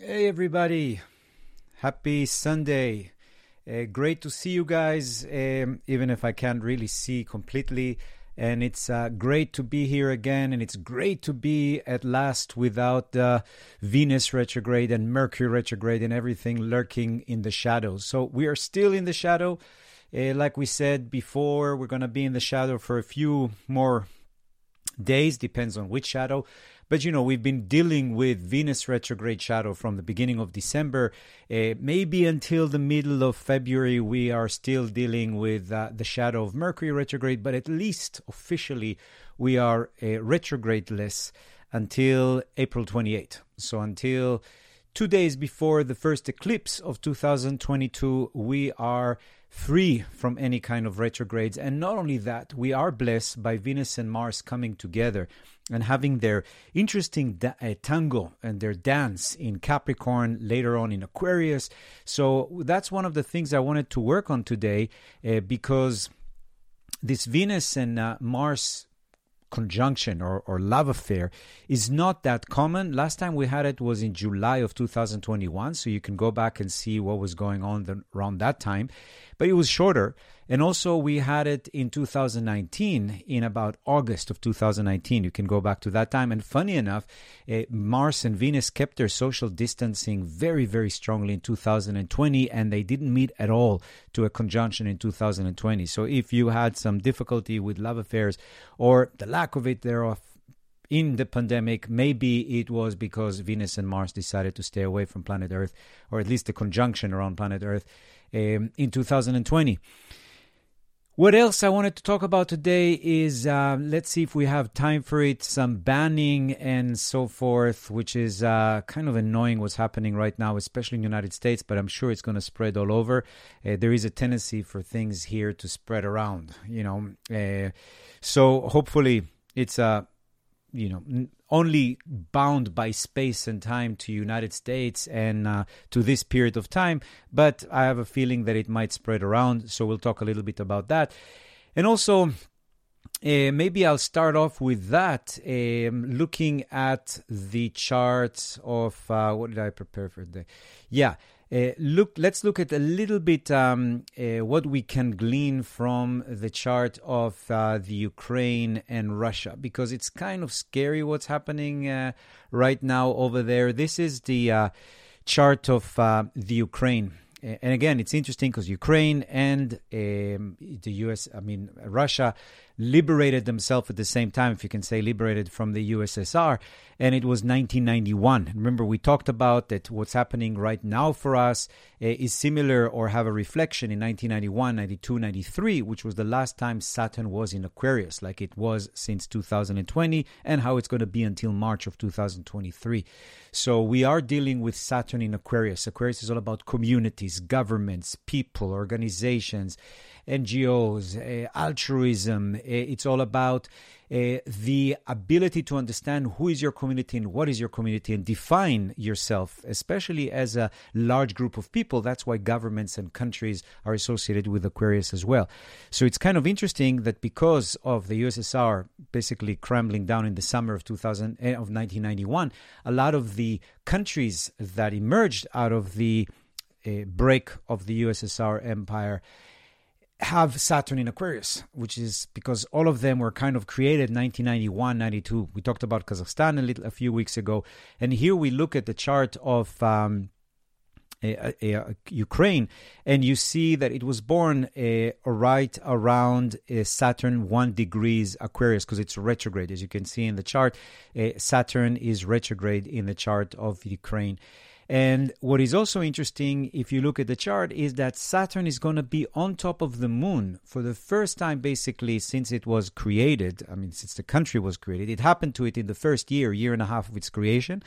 Hey, everybody. Happy Sunday. Uh, great to see you guys, um, even if I can't really see completely. And it's uh, great to be here again. And it's great to be at last without uh, Venus retrograde and Mercury retrograde and everything lurking in the shadows. So we are still in the shadow. Uh, like we said before, we're going to be in the shadow for a few more days, depends on which shadow. But you know, we've been dealing with Venus retrograde shadow from the beginning of December. Uh, maybe until the middle of February, we are still dealing with uh, the shadow of Mercury retrograde, but at least officially, we are uh, retrogradeless until April 28. So until two days before the first eclipse of 2022, we are free from any kind of retrogrades. And not only that, we are blessed by Venus and Mars coming together and having their interesting da- uh, tango and their dance in Capricorn, later on in Aquarius. So that's one of the things I wanted to work on today uh, because this Venus and uh, Mars conjunction or, or love affair is not that common. Last time we had it was in July of 2021, so you can go back and see what was going on the, around that time. But it was shorter. And also, we had it in 2019, in about August of 2019. You can go back to that time. And funny enough, uh, Mars and Venus kept their social distancing very, very strongly in 2020, and they didn't meet at all to a conjunction in 2020. So if you had some difficulty with love affairs or the lack of it thereof, in the pandemic, maybe it was because Venus and Mars decided to stay away from planet Earth, or at least the conjunction around planet Earth um, in 2020. What else I wanted to talk about today is uh, let's see if we have time for it. Some banning and so forth, which is uh, kind of annoying what's happening right now, especially in the United States, but I'm sure it's going to spread all over. Uh, there is a tendency for things here to spread around, you know. Uh, so hopefully it's a you know only bound by space and time to United States and uh, to this period of time but I have a feeling that it might spread around so we'll talk a little bit about that. And also uh, maybe I'll start off with that um, looking at the charts of uh, what did I prepare for today? Yeah uh, look, let's look at a little bit um, uh, what we can glean from the chart of uh, the Ukraine and Russia, because it's kind of scary what's happening uh, right now over there. This is the uh, chart of the Ukraine. And again, it's interesting because Ukraine and um, the US, I mean, Russia liberated themselves at the same time, if you can say liberated from the USSR, and it was 1991. Remember, we talked about that what's happening right now for us uh, is similar or have a reflection in 1991, 92, 93, which was the last time Saturn was in Aquarius, like it was since 2020, and how it's going to be until March of 2023. So we are dealing with Saturn in Aquarius. Aquarius is all about communities, governments, people, organizations. NGOs, uh, altruism. Uh, it's all about uh, the ability to understand who is your community and what is your community and define yourself, especially as a large group of people. That's why governments and countries are associated with Aquarius as well. So it's kind of interesting that because of the USSR basically crumbling down in the summer of 2000 of 1991, a lot of the countries that emerged out of the uh, break of the USSR empire have Saturn in Aquarius, which is because all of them were kind of created 1991, 92. We talked about Kazakhstan a, little, a few weeks ago. And here we look at the chart of um, a, a, Ukraine, and you see that it was born uh, right around uh, Saturn 1 degrees Aquarius because it's retrograde. As you can see in the chart, uh, Saturn is retrograde in the chart of Ukraine. And what is also interesting, if you look at the chart, is that Saturn is going to be on top of the moon for the first time, basically, since it was created. I mean, since the country was created. It happened to it in the first year, year and a half of its creation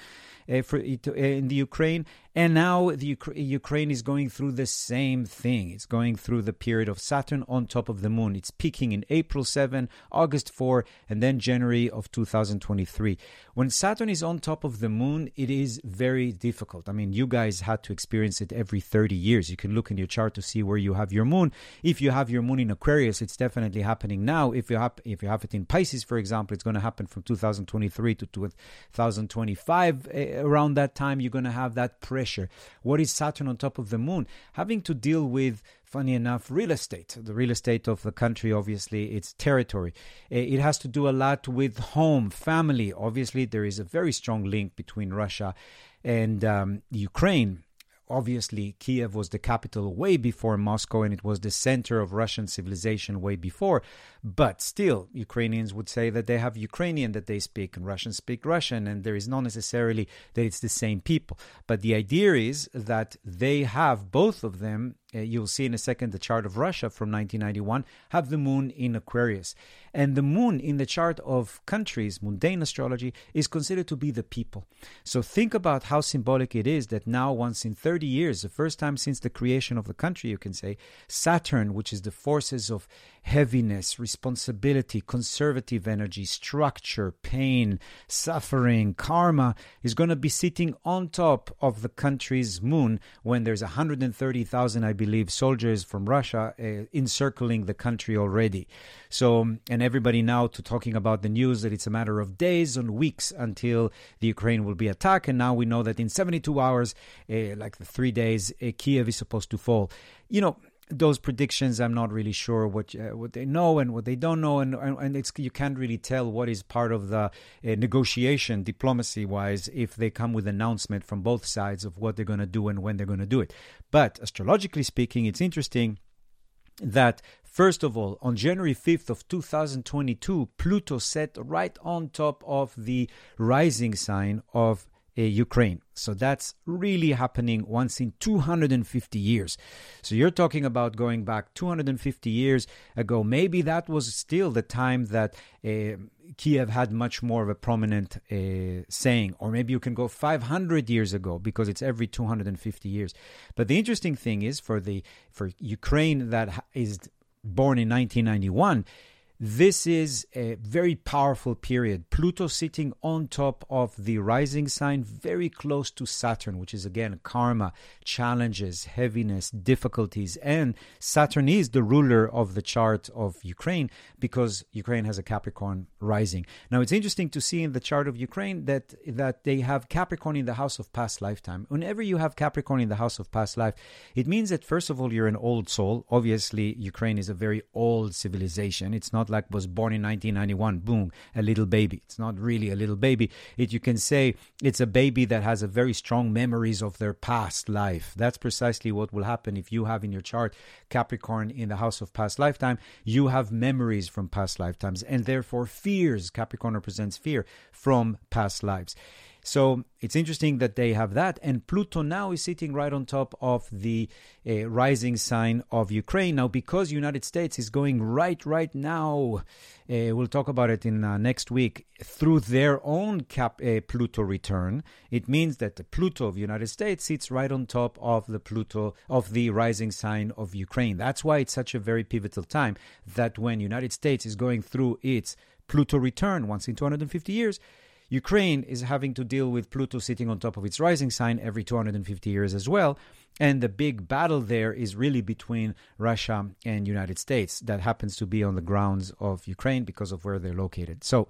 uh, for it, uh, in the Ukraine. And now the Ukraine is going through the same thing. It's going through the period of Saturn on top of the moon. It's peaking in April 7, August 4, and then January of 2023. When Saturn is on top of the moon, it is very difficult. I mean, you guys had to experience it every 30 years. You can look in your chart to see where you have your moon. If you have your moon in Aquarius, it's definitely happening now. If you have if you have it in Pisces, for example, it's going to happen from 2023 to 2025. Eh, around that time, you're going to have that pressure. What is Saturn on top of the moon? Having to deal with funny enough, real estate. The real estate of the country, obviously, it's territory. It has to do a lot with home, family. Obviously, there is a very strong link between Russia and um, Ukraine obviously Kiev was the capital way before Moscow and it was the center of Russian civilization way before. But still, Ukrainians would say that they have Ukrainian that they speak and Russians speak Russian, and there is not necessarily that it's the same people. But the idea is that they have both of them. Uh, you'll see in a second the chart of Russia from 1991 have the moon in Aquarius. And the moon in the chart of countries, mundane astrology, is considered to be the people. So think about how symbolic it is that now, once in 30 years, the first time since the creation of the country, you can say, Saturn, which is the forces of heaviness, responsibility, conservative energy, structure, pain, suffering, karma is going to be sitting on top of the country's moon when there's 130,000, I believe, soldiers from Russia uh, encircling the country already. So, and everybody now to talking about the news that it's a matter of days and weeks until the Ukraine will be attacked. And now we know that in 72 hours, uh, like the three days, uh, Kiev is supposed to fall. You know, those predictions, I'm not really sure what uh, what they know and what they don't know, and and it's you can't really tell what is part of the uh, negotiation, diplomacy wise, if they come with announcement from both sides of what they're going to do and when they're going to do it. But astrologically speaking, it's interesting that first of all on january 5th of 2022 pluto set right on top of the rising sign of uh, Ukraine. So that's really happening once in 250 years. So you're talking about going back 250 years ago. Maybe that was still the time that uh, Kiev had much more of a prominent uh, saying, or maybe you can go 500 years ago because it's every 250 years. But the interesting thing is for the for Ukraine that is born in 1991 this is a very powerful period. Pluto sitting on top of the rising sign, very close to Saturn, which is again karma, challenges, heaviness, difficulties. And Saturn is the ruler of the chart of Ukraine because Ukraine has a Capricorn rising. Now, it's interesting to see in the chart of Ukraine that, that they have Capricorn in the house of past lifetime. Whenever you have Capricorn in the house of past life, it means that, first of all, you're an old soul. Obviously, Ukraine is a very old civilization. It's not like was born in 1991. Boom, a little baby. It's not really a little baby. It you can say it's a baby that has a very strong memories of their past life. That's precisely what will happen if you have in your chart Capricorn in the house of past lifetime. You have memories from past lifetimes and therefore fears. Capricorn represents fear from past lives. So it's interesting that they have that. And Pluto now is sitting right on top of the uh, rising sign of Ukraine. Now, because United States is going right, right now, uh, we'll talk about it in uh, next week, through their own cap, uh, Pluto return, it means that the Pluto of United States sits right on top of the Pluto of the rising sign of Ukraine. That's why it's such a very pivotal time that when United States is going through its Pluto return once in 250 years, Ukraine is having to deal with Pluto sitting on top of its rising sign every 250 years as well. And the big battle there is really between Russia and United States that happens to be on the grounds of Ukraine because of where they're located. So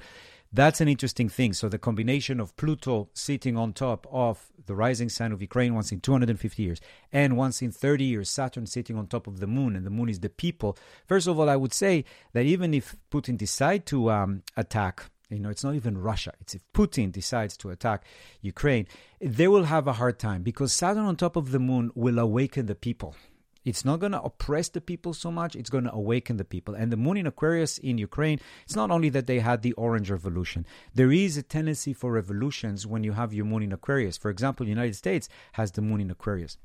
that's an interesting thing. So the combination of Pluto sitting on top of the rising sign of Ukraine once in 250 years and once in 30 years, Saturn sitting on top of the moon, and the moon is the people. First of all, I would say that even if Putin decide to um, attack you know, it's not even Russia. It's if Putin decides to attack Ukraine, they will have a hard time because Saturn on top of the moon will awaken the people. It's not going to oppress the people so much, it's going to awaken the people. And the moon in Aquarius in Ukraine, it's not only that they had the Orange Revolution, there is a tendency for revolutions when you have your moon in Aquarius. For example, the United States has the moon in Aquarius.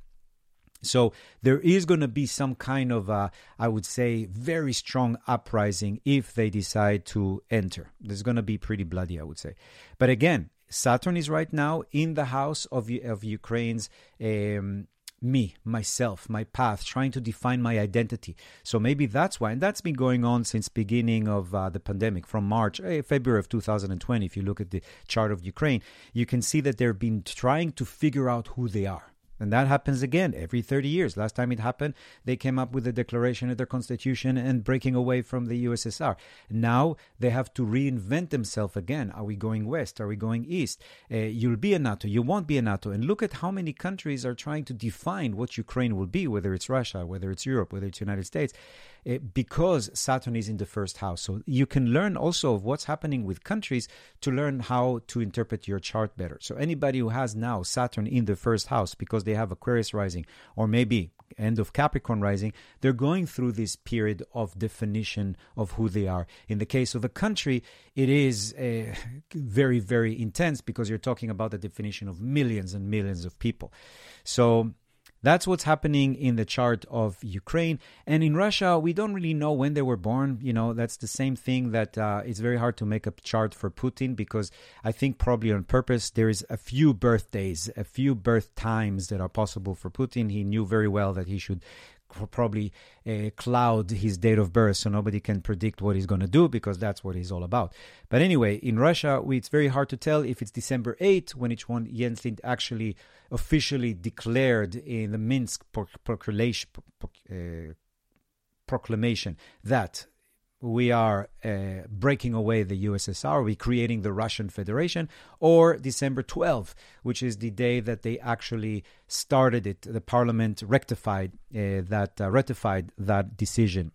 So there is going to be some kind of, uh, I would say, very strong uprising if they decide to enter. There's going to be pretty bloody, I would say. But again, Saturn is right now in the house of of Ukraine's um, me, myself, my path, trying to define my identity. So maybe that's why, and that's been going on since beginning of uh, the pandemic, from March, eh, February of 2020. If you look at the chart of Ukraine, you can see that they've been trying to figure out who they are. And that happens again every 30 years. Last time it happened, they came up with a declaration of their constitution and breaking away from the USSR. Now they have to reinvent themselves again. Are we going west? Are we going east? Uh, you'll be a NATO. You won't be a NATO. And look at how many countries are trying to define what Ukraine will be, whether it's Russia, whether it's Europe, whether it's United States. Uh, because Saturn is in the first house. So you can learn also of what's happening with countries to learn how to interpret your chart better. So anybody who has now Saturn in the first house because they have Aquarius rising or maybe end of Capricorn rising, they're going through this period of definition of who they are. In the case of a country, it is uh, very, very intense because you're talking about the definition of millions and millions of people. So that's what's happening in the chart of Ukraine. And in Russia, we don't really know when they were born. You know, that's the same thing that uh, it's very hard to make a chart for Putin because I think probably on purpose there is a few birthdays, a few birth times that are possible for Putin. He knew very well that he should probably uh, cloud his date of birth so nobody can predict what he's going to do because that's what he's all about. But anyway, in Russia, we, it's very hard to tell if it's December 8th when each one Yeltsin actually officially declared in the Minsk uh, proclamation that we are uh, breaking away the USSR, we creating the Russian Federation, or December 12th, which is the day that they actually started it. The parliament rectified uh, that, uh, ratified that decision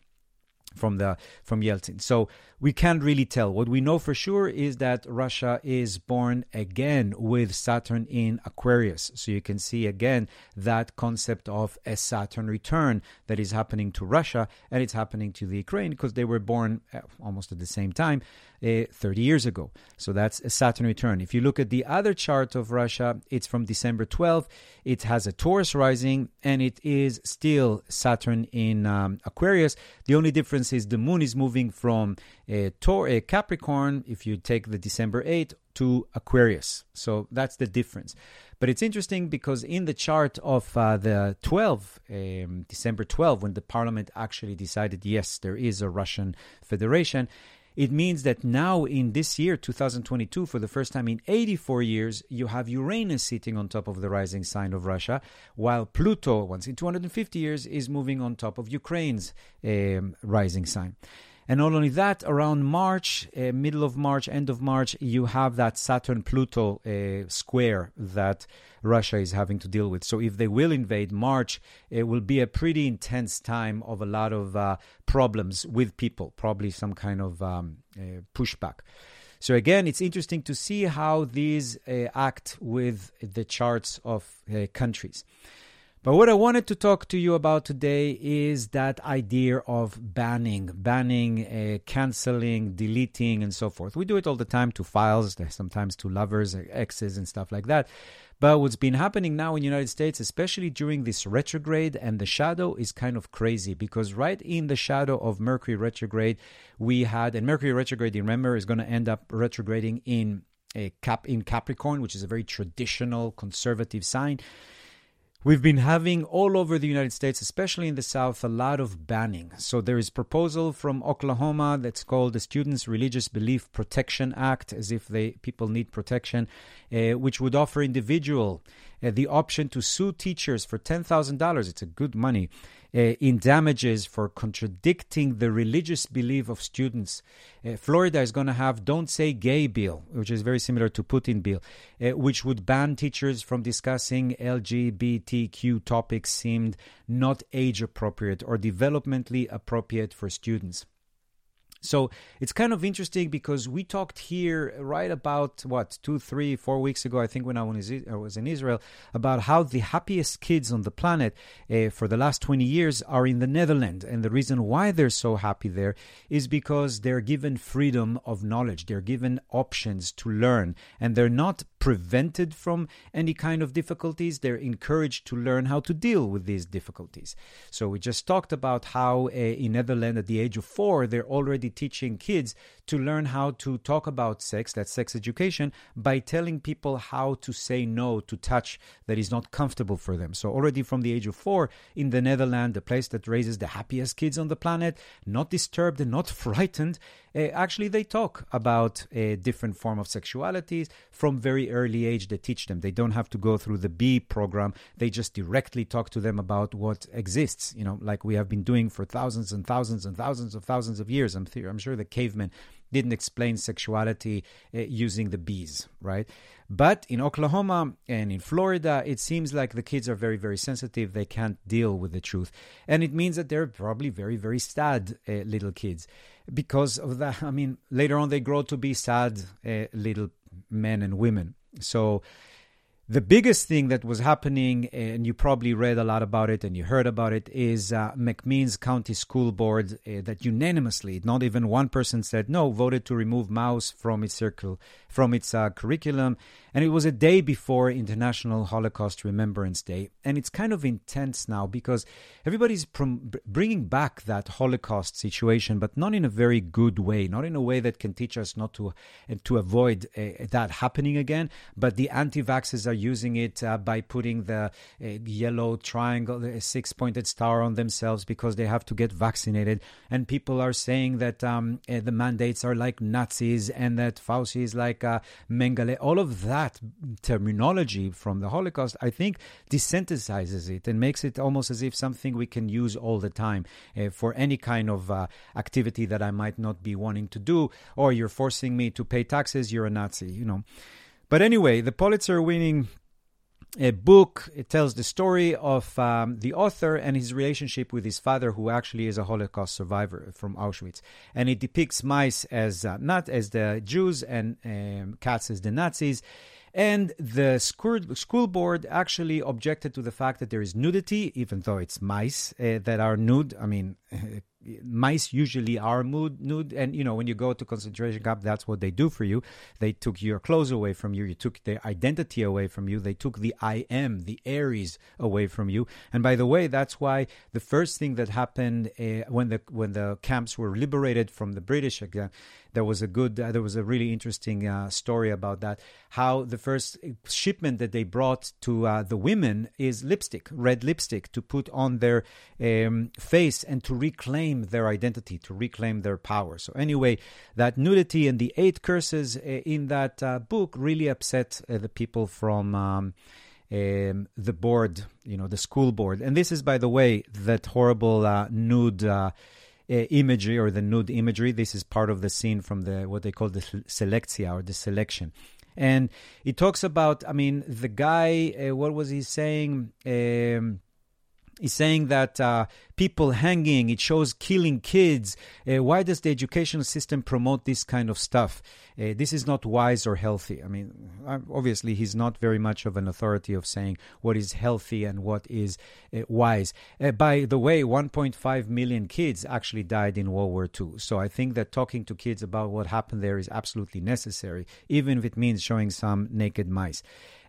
from the from Yeltsin. So we can't really tell. What we know for sure is that Russia is born again with Saturn in Aquarius. So you can see again that concept of a Saturn return that is happening to Russia and it's happening to the Ukraine because they were born uh, almost at the same time uh, 30 years ago. So that's a Saturn return. If you look at the other chart of Russia, it's from December 12. It has a Taurus rising and it is still Saturn in um, Aquarius. The only difference is the moon is moving from a, Tor- a Capricorn, if you take the December 8, to Aquarius. So that's the difference. But it's interesting because in the chart of uh, the 12, um, December 12, when the parliament actually decided, yes, there is a Russian federation, it means that now in this year, 2022, for the first time in 84 years, you have Uranus sitting on top of the rising sign of Russia, while Pluto, once in 250 years, is moving on top of Ukraine's um, rising sign. And not only that, around March, uh, middle of March, end of March, you have that Saturn Pluto uh, square that Russia is having to deal with. So if they will invade March, it will be a pretty intense time of a lot of uh, problems with people, probably some kind of um, uh, pushback. So again, it's interesting to see how these uh, act with the charts of uh, countries. But what I wanted to talk to you about today is that idea of banning, banning, uh, canceling, deleting, and so forth. We do it all the time to files, sometimes to lovers, exes, and stuff like that. But what's been happening now in the United States, especially during this retrograde and the shadow, is kind of crazy because right in the shadow of Mercury retrograde, we had, and Mercury retrograde, remember, is going to end up retrograding in a cap in Capricorn, which is a very traditional conservative sign. We've been having all over the United States, especially in the South, a lot of banning. So there is proposal from Oklahoma that's called the Students Religious Belief Protection Act, as if they people need protection, uh, which would offer individual uh, the option to sue teachers for ten thousand dollars. It's a good money uh, in damages for contradicting the religious belief of students. Uh, Florida is going to have "Don't Say Gay" bill, which is very similar to Putin bill, uh, which would ban teachers from discussing LGBTQ topics seemed not age appropriate or developmentally appropriate for students. So it's kind of interesting because we talked here right about what two, three, four weeks ago, I think, when I was in Israel, about how the happiest kids on the planet uh, for the last 20 years are in the Netherlands. And the reason why they're so happy there is because they're given freedom of knowledge, they're given options to learn, and they're not prevented from any kind of difficulties. They're encouraged to learn how to deal with these difficulties. So we just talked about how uh, in Netherlands, at the age of four, they're already teaching kids to learn how to talk about sex, that's sex education, by telling people how to say no to touch that is not comfortable for them. So, already from the age of four in the Netherlands, the place that raises the happiest kids on the planet, not disturbed and not frightened, actually they talk about a different form of sexualities from very early age. They teach them. They don't have to go through the B program. They just directly talk to them about what exists, you know, like we have been doing for thousands and thousands and thousands of thousands of years. I'm, th- I'm sure the cavemen didn't explain sexuality uh, using the bees, right? But in Oklahoma and in Florida, it seems like the kids are very, very sensitive. They can't deal with the truth. And it means that they're probably very, very sad uh, little kids because of that. I mean, later on, they grow to be sad uh, little men and women. So, the biggest thing that was happening, and you probably read a lot about it and you heard about it, is uh, McMinn County School Board uh, that unanimously, not even one person said no, voted to remove Maus from its circle, from its uh, curriculum. And it was a day before International Holocaust Remembrance Day. And it's kind of intense now because everybody's prom- bringing back that Holocaust situation, but not in a very good way, not in a way that can teach us not to, uh, to avoid uh, that happening again. But the anti vaxxers are using it uh, by putting the uh, yellow triangle, the six pointed star on themselves because they have to get vaccinated. And people are saying that um, uh, the mandates are like Nazis and that Fauci is like uh, Mengele. All of that terminology from the Holocaust, I think, desensitizes it and makes it almost as if something we can use all the time uh, for any kind of uh, activity that I might not be wanting to do. Or you're forcing me to pay taxes, you're a Nazi, you know. But anyway, the Pulitzer winning a book. It tells the story of um, the author and his relationship with his father, who actually is a Holocaust survivor from Auschwitz. And it depicts mice as uh, not as the Jews and um, cats as the Nazis. And the school, board actually objected to the fact that there is nudity, even though it's mice uh, that are nude. I mean, mice usually are nude and you know when you go to concentration camp that's what they do for you. They took your clothes away from you. You took their identity away from you. They took the i am the aries away from you. And by the way that's why the first thing that happened uh, when the when the camps were liberated from the british again there was a good uh, there was a really interesting uh, story about that. How the first shipment that they brought to uh, the women is lipstick red lipstick to put on their um, face and to reclaim their identity to reclaim their power so anyway that nudity and the eight curses uh, in that uh, book really upset uh, the people from um, um, the board, you know, the school board. And this is, by the way, that horrible uh, nude uh, imagery or the nude imagery. This is part of the scene from the what they call the selektia or the selection. And it talks about, I mean, the guy, uh, what was he saying? Um, He's saying that uh, people hanging, it shows killing kids. Uh, why does the educational system promote this kind of stuff? Uh, this is not wise or healthy. I mean, obviously, he's not very much of an authority of saying what is healthy and what is uh, wise. Uh, by the way, 1.5 million kids actually died in World War II. So I think that talking to kids about what happened there is absolutely necessary, even if it means showing some naked mice.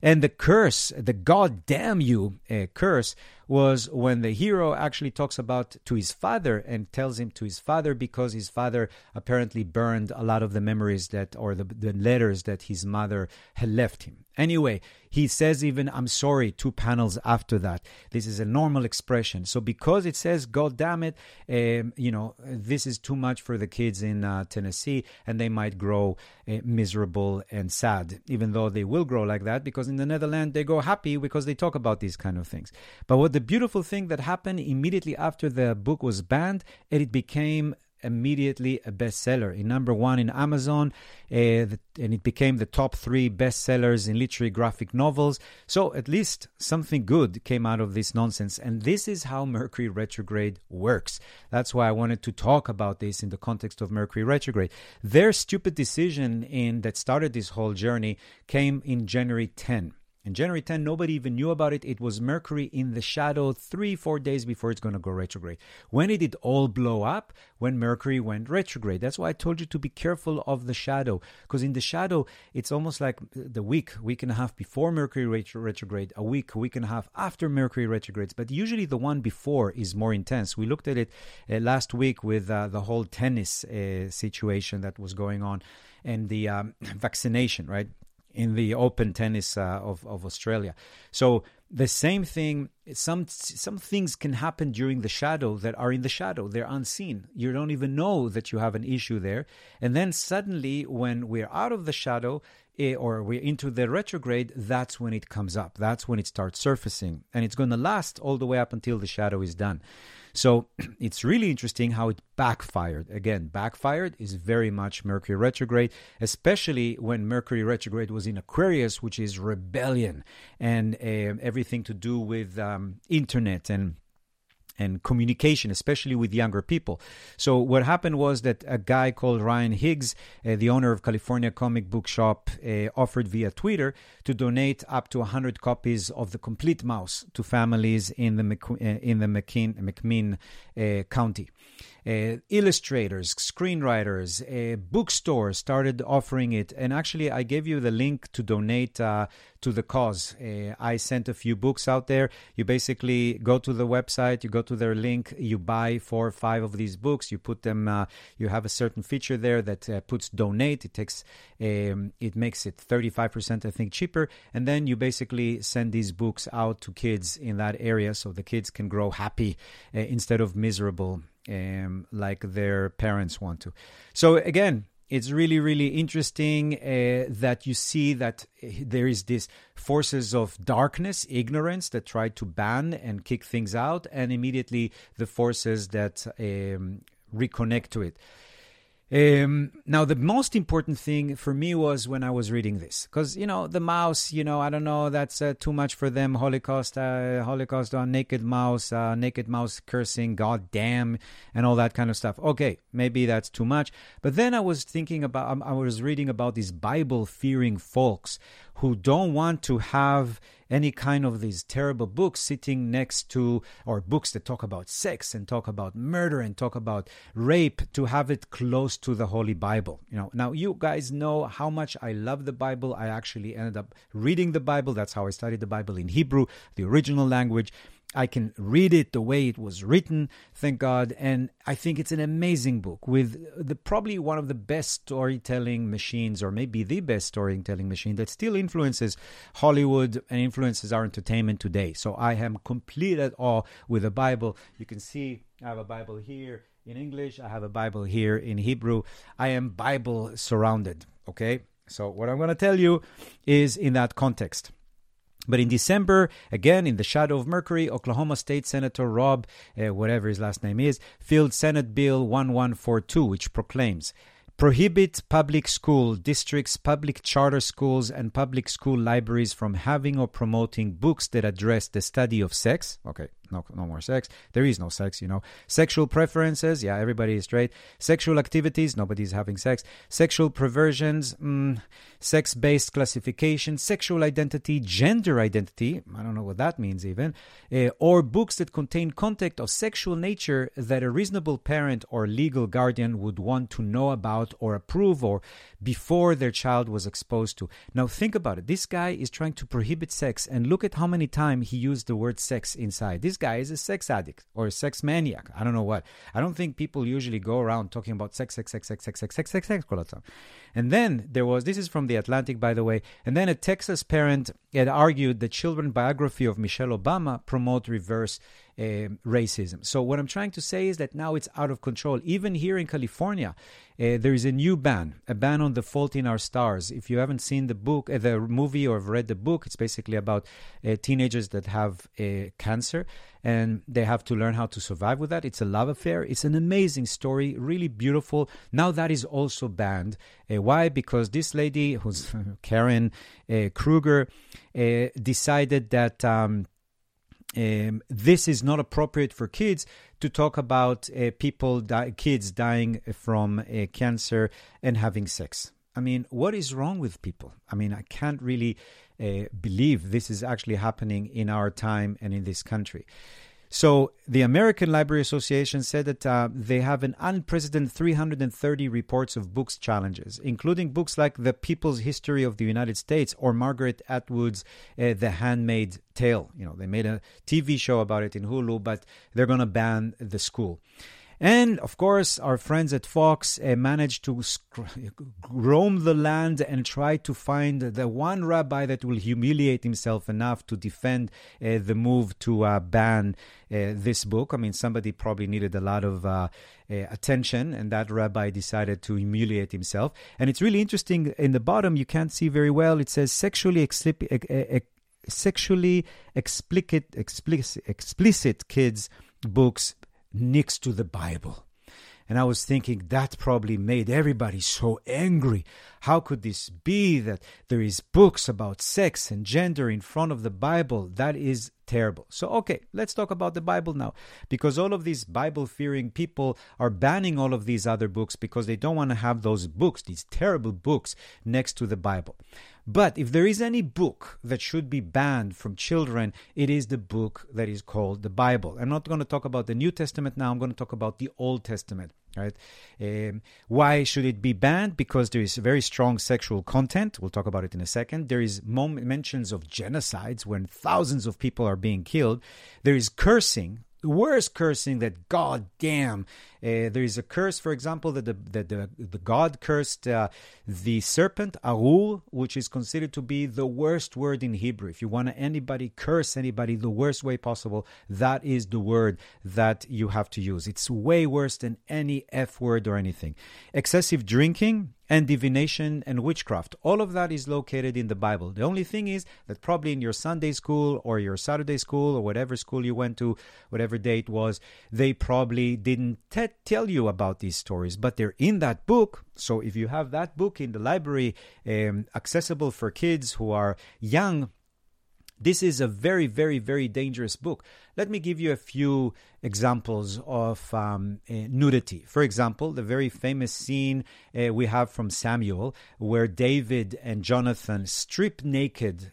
And the curse, the God damn you uh, curse, was when the hero actually talks about to his father and tells him to his father because his father apparently burned a lot of the memories that, or the, the letters that his mother had left him. Anyway, he says even, I'm sorry, two panels after that. This is a normal expression. So because it says, God damn it, um, you know, this is too much for the kids in uh, Tennessee and they might grow uh, miserable and sad, even though they will grow like that because in the Netherlands they go happy because they talk about these kind of things. But what the beautiful thing that happened immediately after the book was banned, and it became immediately a bestseller in number one in Amazon, uh, and it became the top three bestsellers in literary graphic novels. So at least something good came out of this nonsense. And this is how Mercury retrograde works. That's why I wanted to talk about this in the context of Mercury retrograde. Their stupid decision in that started this whole journey came in January 10 And January 10, nobody even knew about it. It was Mercury in the shadow three, four days before it's going to go retrograde. When did it all blow up? When Mercury went retrograde. That's why I told you to be careful of the shadow. Because in the shadow, it's almost like the week, week and a half before Mercury retrograde, a week, week and a half after Mercury retrogrades. But usually the one before is more intense. We looked at it uh, last week with uh, the whole tennis uh, situation that was going on and the um, vaccination, right? In the Open tennis uh, of of Australia. So the same thing. Some some things can happen during the shadow that are in the shadow. They're unseen. You don't even know that you have an issue there. And then suddenly, when we're out of the shadow, eh, or we're into the retrograde, that's when it comes up. That's when it starts surfacing. And it's going to last all the way up until the shadow is done. So it's really interesting how it backfired. Again, backfired is very much Mercury retrograde, especially when Mercury retrograde was in Aquarius, which is rebellion and uh, everything to do with um, internet and and communication, especially with younger people. So what happened was that a guy called Ryan Higgs, uh, the owner of California Comic Book Shop, uh, offered via Twitter to donate up to 100 copies of the complete Maus to families in the uh, in the McMinn uh, County. Uh, illustrators, screenwriters, uh, bookstores started offering it. And actually, I gave you the link to donate uh, to the cause. Uh, I sent a few books out there. You basically go to the website, you go to their link, you buy four or five of these books, you put them, uh, you have a certain feature there that uh, puts donate. It takes, um, it makes it 35%, I think, cheaper. And then you basically send these books out to kids in that area so the kids can grow happy instead of miserable um, like their parents want to. So again, it's really really interesting uh, that you see that there is this forces of darkness ignorance that try to ban and kick things out and immediately the forces that um, reconnect to it um, now, the most important thing for me was when I was reading this, because you know the mouse. You know, I don't know, that's uh, too much for them. Holocaust, uh, Holocaust on naked mouse, uh, naked mouse cursing, God damn, and all that kind of stuff. Okay, maybe that's too much. But then I was thinking about, um, I was reading about these Bible fearing folks who don't want to have any kind of these terrible books sitting next to, or books that talk about sex and talk about murder and talk about rape, to have it close to the Holy Bible. You know, now you guys know how much I love the Bible. I actually ended up reading the Bible. That's how I studied the Bible in Hebrew, the original language. I can read it the way it was written, thank God. And I think it's an amazing book with the, probably one of the best storytelling machines, or maybe the best storytelling machine that still influences Hollywood and influences our entertainment today. So I am complete at awe with the Bible. You can see I have a Bible here in English, I have a Bible here in Hebrew. I am Bible surrounded, okay? So what I'm going to tell you is in that context. But in December, again, in the shadow of Mercury, Oklahoma State Senator Rob, uh, whatever his last name is, filed Senate Bill 1142, which proclaims prohibit public school districts, public charter schools, and public school libraries from having or promoting books that address the study of sex. Okay, no, no more sex. There is no sex, you know. Sexual preferences, yeah, everybody is straight. Sexual activities, nobody's having sex. Sexual perversions, mm, sex based classification, sexual identity, gender identity, I don't know what that means even, uh, or books that contain content of sexual nature that a reasonable parent or legal guardian would want to know about or approve or before their child was exposed to. Now, think about it. This guy is trying to prohibit sex, and look at how many times he used the word sex inside. This guy is a sex addict or a sex maniac. I don't know what. I don't think people usually go around talking about sex, sex, sex, sex, sex, sex, sex, sex, sex all the time. And then there was this is from the Atlantic, by the way. And then a Texas parent had argued the children biography of Michelle Obama promote reverse uh, racism. So what I'm trying to say is that now it's out of control. Even here in California, uh, there is a new ban, a ban on The Fault in Our Stars. If you haven't seen the book, uh, the movie, or have read the book, it's basically about uh, teenagers that have uh, cancer and they have to learn how to survive with that. It's a love affair. It's an amazing story, really beautiful. Now that is also banned. Uh, why? Because this lady, who's Karen Kruger, decided that. Um, um, this is not appropriate for kids to talk about uh, people, di- kids dying from uh, cancer and having sex. I mean, what is wrong with people? I mean, I can't really uh, believe this is actually happening in our time and in this country. So the American Library Association said that uh, they have an unprecedented 330 reports of books challenges, including books like The People's History of the United States or Margaret Atwood's uh, The Handmaid's Tale. You know, they made a TV show about it in Hulu, but they're going to ban the school. And of course, our friends at Fox uh, managed to roam the land and try to find the one rabbi that will humiliate himself enough to defend uh, the move to uh, ban uh, this book. I mean, somebody probably needed a lot of uh, attention, and that rabbi decided to humiliate himself. And it's really interesting. In the bottom, you can't see very well. It says sexually sexually explicit, explicit, explicit kids books next to the Bible. And I was thinking that probably made everybody so angry. How could this be that there is books about sex and gender in front of the Bible? That is terrible. So okay, let's talk about the Bible now because all of these Bible fearing people are banning all of these other books because they don't want to have those books, these terrible books next to the Bible. But if there is any book that should be banned from children, it is the book that is called the Bible. I'm not going to talk about the New Testament now, I'm going to talk about the Old Testament. Right? Um, why should it be banned? Because there is very strong sexual content. We'll talk about it in a second. There is mom- mentions of genocides when thousands of people are being killed. There is cursing worst cursing that God damn. Uh, there is a curse, for example, that the, that the, the God cursed uh, the serpent, Arur, which is considered to be the worst word in Hebrew. If you want to anybody curse anybody the worst way possible, that is the word that you have to use. It's way worse than any F word or anything. Excessive drinking, and divination and witchcraft. All of that is located in the Bible. The only thing is that probably in your Sunday school or your Saturday school or whatever school you went to, whatever day it was, they probably didn't t- tell you about these stories, but they're in that book. So if you have that book in the library um, accessible for kids who are young, this is a very, very, very dangerous book. Let me give you a few examples of um, uh, nudity. For example, the very famous scene uh, we have from Samuel, where David and Jonathan strip naked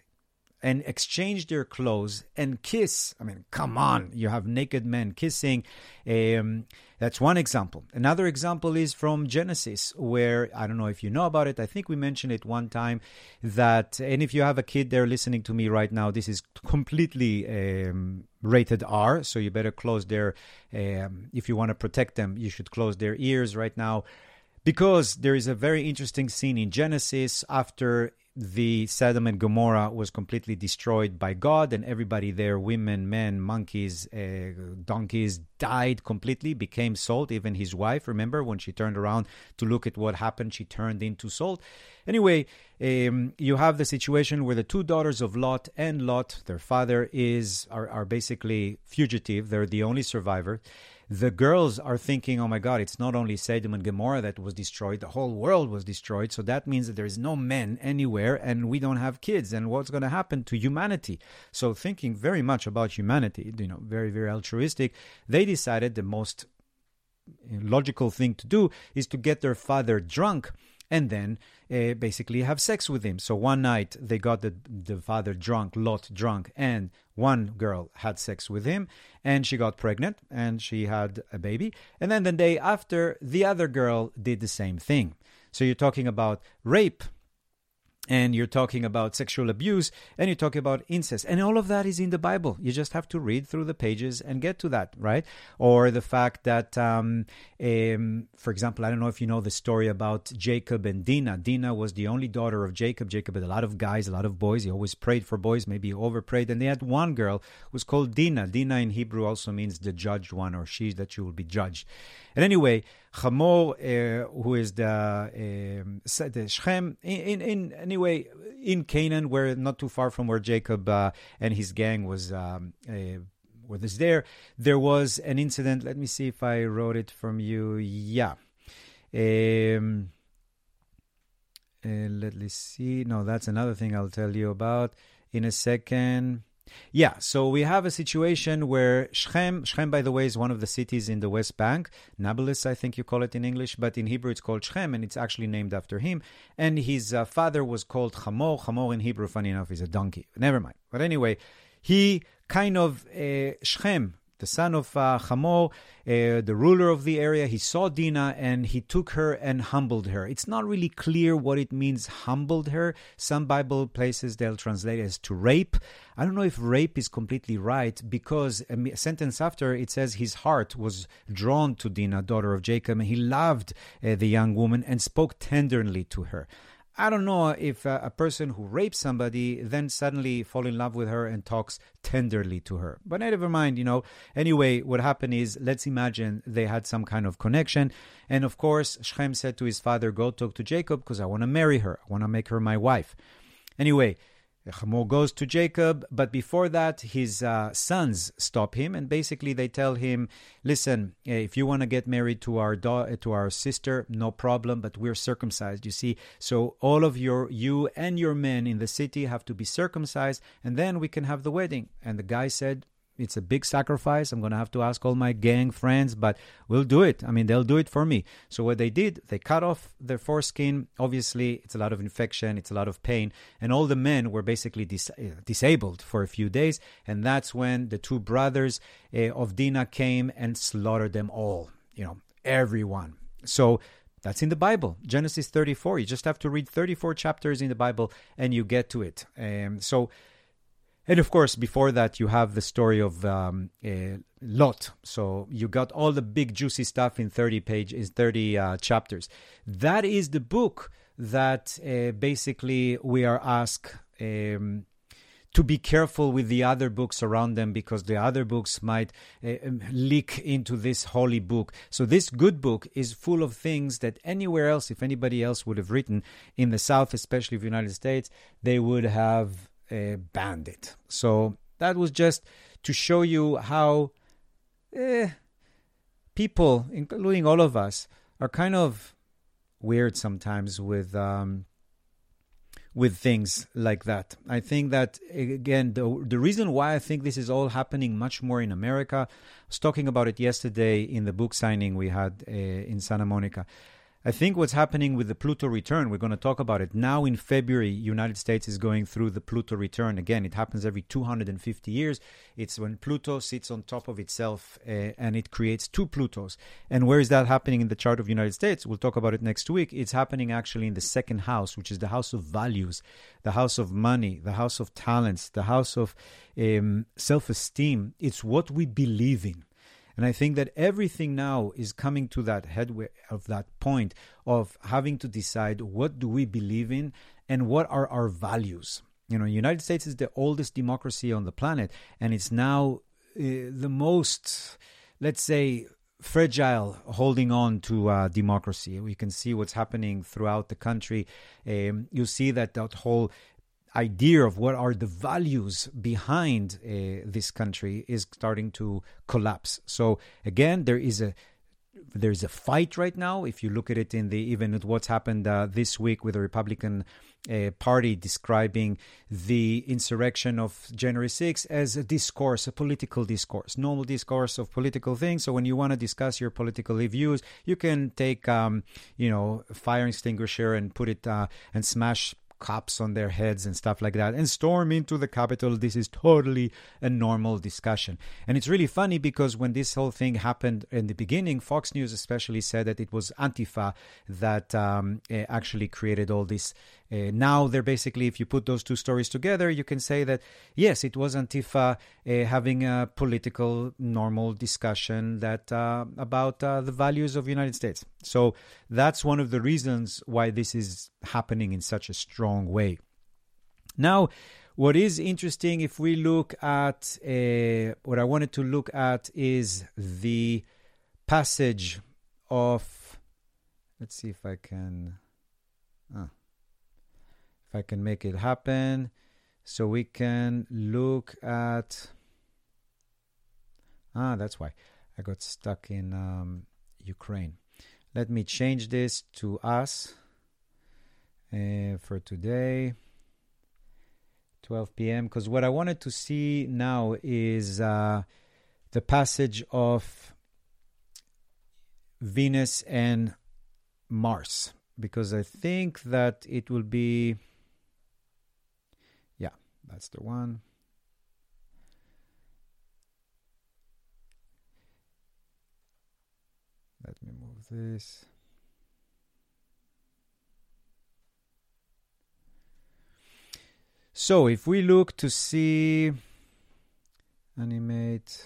and exchange their clothes and kiss. I mean, come on, you have naked men kissing. Um, that's one example. Another example is from Genesis, where I don't know if you know about it. I think we mentioned it one time that, and if you have a kid there listening to me right now, this is completely um, rated R, so you better close their, um, if you want to protect them, you should close their ears right now because there is a very interesting scene in Genesis after the Sodom and Gomorrah was completely destroyed by God, and everybody there women, men, monkeys, uh, donkeys died completely, became salt. Even his wife, remember, when she turned around to look at what happened, she turned into salt. Anyway, um, you have the situation where the two daughters of Lot and Lot, their father, is are, are basically fugitive, they're the only survivor the girls are thinking, oh my God, it's not only Sodom and Gomorrah that was destroyed, the whole world was destroyed. So that means that there is no men anywhere and we don't have kids. And what's going to happen to humanity? So, thinking very much about humanity, you know, very, very altruistic, they decided the most logical thing to do is to get their father drunk and then uh, basically have sex with him. So one night they got the, the father drunk, Lot drunk, and one girl had sex with him, and she got pregnant and she had a baby. And then the day after, the other girl did the same thing. So you're talking about rape and you're talking about sexual abuse and you're talking about incest and all of that is in the bible. You just have to read through the pages and get to that right? Or the fact that um, um, for example i don't know if you know the story about jacob and dinah. Dinah was the only daughter of jacob. Jacob had a lot of guys a lot of boys. He always prayed for boys maybe he over prayed and they had one girl who was called dinah. Dinah in hebrew also means the judged one or she that you will be judged and anyway Hamor, uh, who is the, uh, the Shechem, in, in, anyway, in Canaan, where not too far from where Jacob uh, and his gang was um, uh, was there, there was an incident. Let me see if I wrote it from you. Yeah. Um, uh, let me see. No, that's another thing I'll tell you about in a second. Yeah, so we have a situation where Shechem, Shechem, by the way, is one of the cities in the West Bank. Nablus, I think you call it in English, but in Hebrew it's called Shechem, and it's actually named after him. And his uh, father was called Hamor. Hamor in Hebrew, funny enough, is a donkey. Never mind. But anyway, he kind of, uh, Shechem, the son of uh, Hamor, uh, the ruler of the area, he saw Dinah and he took her and humbled her. It's not really clear what it means, humbled her. Some Bible places they'll translate as to rape. I don't know if rape is completely right because a sentence after it says his heart was drawn to Dinah, daughter of Jacob, and he loved uh, the young woman and spoke tenderly to her. I don't know if uh, a person who rapes somebody then suddenly fall in love with her and talks tenderly to her. But never mind, you know. Anyway, what happened is, let's imagine they had some kind of connection. And of course, Shechem said to his father, Go talk to Jacob because I want to marry her. I want to make her my wife. Anyway, Hamor goes to Jacob, but before that, his uh, sons stop him, and basically they tell him, "Listen, eh, if you want to get married to our da- to our sister, no problem, but we're circumcised. You see, so all of your you and your men in the city have to be circumcised, and then we can have the wedding." And the guy said, it's a big sacrifice. I'm going to have to ask all my gang friends, but we'll do it. I mean, they'll do it for me. So, what they did, they cut off their foreskin. Obviously, it's a lot of infection, it's a lot of pain. And all the men were basically dis- uh, disabled for a few days. And that's when the two brothers uh, of Dinah came and slaughtered them all, you know, everyone. So, that's in the Bible, Genesis 34. You just have to read 34 chapters in the Bible and you get to it. Um, so, and of course, before that, you have the story of um, Lot. So you got all the big juicy stuff in 30 pages, 30 uh, chapters. That is the book that uh, basically we are asked um, to be careful with the other books around them because the other books might uh, leak into this holy book. So this good book is full of things that anywhere else, if anybody else would have written in the South, especially the United States, they would have uh, banned it. So that was just to show you how eh, people, including all of us, are kind of weird sometimes with um, with things like that. I think that again, the the reason why I think this is all happening much more in America. I was talking about it yesterday in the book signing we had uh, in Santa Monica. I think what's happening with the Pluto return, we're going to talk about it. Now in February, United States is going through the Pluto return. Again, it happens every 250 years. It's when Pluto sits on top of itself uh, and it creates two Plutos. And where is that happening in the chart of United States? We'll talk about it next week. It's happening actually in the second house, which is the house of values, the house of money, the house of talents, the house of um, self-esteem. It's what we believe in. And I think that everything now is coming to that headway of that point of having to decide what do we believe in and what are our values. You know, United States is the oldest democracy on the planet, and it's now uh, the most, let's say, fragile holding on to uh, democracy. We can see what's happening throughout the country. Um, you see that that whole idea of what are the values behind uh, this country is starting to collapse. So again, there is a there's a fight right now. If you look at it in the even at what's happened uh, this week with the Republican uh, Party describing the insurrection of January 6th as a discourse, a political discourse, normal discourse of political things. So when you want to discuss your political views, you can take um, you know fire extinguisher and put it uh, and smash cops on their heads and stuff like that and storm into the Capitol. This is totally a normal discussion. And it's really funny because when this whole thing happened in the beginning, Fox News especially said that it was Antifa that um, eh, actually created all this uh, now they're basically, if you put those two stories together, you can say that yes, it was Antifa uh, having a political, normal discussion that uh, about uh, the values of the United States. So that's one of the reasons why this is happening in such a strong way. Now, what is interesting, if we look at uh, what I wanted to look at, is the passage of. Let's see if I can. Ah if I can make it happen. So we can look at. Ah, that's why I got stuck in um, Ukraine. Let me change this to us uh, for today. 12 p.m. Because what I wanted to see now is uh, the passage of Venus and Mars. Because I think that it will be. That's the one. Let me move this. So if we look to see animate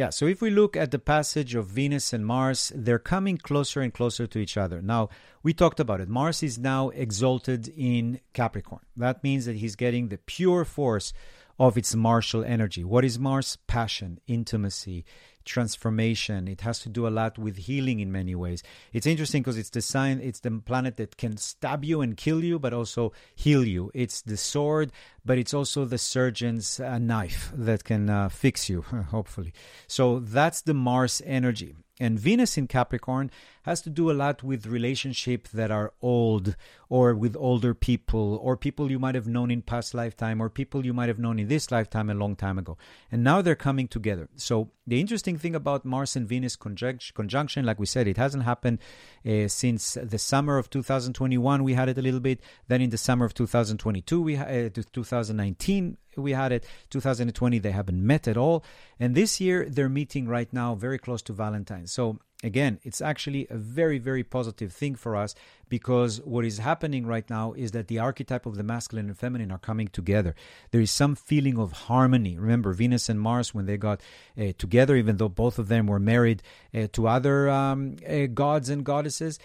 Yeah, so if we look at the passage of Venus and Mars, they're coming closer and closer to each other. Now, we talked about it. Mars is now exalted in Capricorn. That means that he's getting the pure force of its martial energy. What is Mars? Passion, intimacy, transformation. It has to do a lot with healing in many ways. It's interesting because it's the sign, it's the planet that can stab you and kill you, but also heal you. It's the sword, but it's also the surgeon's uh, knife that can uh, fix you, hopefully. So that's the Mars energy. And Venus in Capricorn has to do a lot with relationships that are old or with older people or people you might have known in past lifetime or people you might have known in this lifetime a long time ago. And now they're coming together. So the interesting thing about Mars and Venus conjunction, like we said, it hasn't happened uh, since the summer of 2021. We had it a little bit. Then in the summer of 2022, we had uh, 2019 we had it 2020 they haven't met at all and this year they're meeting right now very close to valentine's so again it's actually a very very positive thing for us because what is happening right now is that the archetype of the masculine and feminine are coming together. There is some feeling of harmony. Remember venus and mars when they got uh, together even though both of them were married uh, to other um, uh, gods and goddesses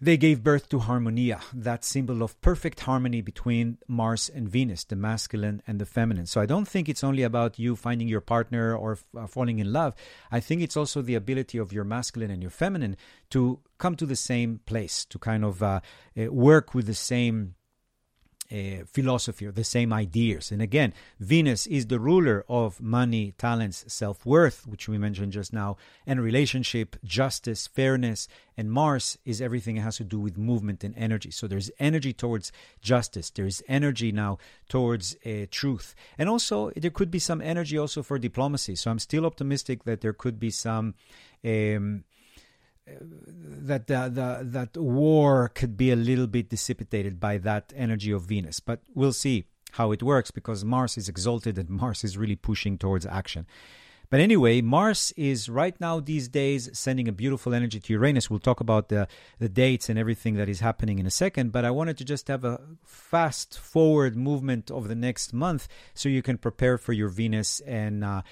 they gave birth to Harmonia, that symbol of perfect harmony between Mars and Venus, the masculine and the feminine. So I don't think it's only about you finding your partner or f- uh, falling in love. I think it's also the ability of your masculine and your feminine to come to the same place, to kind of uh, uh work with the same philosophy or the same ideas. And again, Venus is the ruler of money, talents, self worth, which we mentioned just now, and relationship, justice, fairness. And Mars is everything that has to do with movement and energy. So there's energy towards justice, there's energy now towards uh, truth. And also, there could be some energy also for diplomacy. So I'm still optimistic that there could be some. Um, that the, the, that war could be a little bit dissipated by that energy of Venus. But we'll see how it works because Mars is exalted and Mars is really pushing towards action. But anyway, Mars is right now these days sending a beautiful energy to Uranus. We'll talk about the, the dates and everything that is happening in a second, but I wanted to just have a fast forward movement of the next month so you can prepare for your Venus and uh,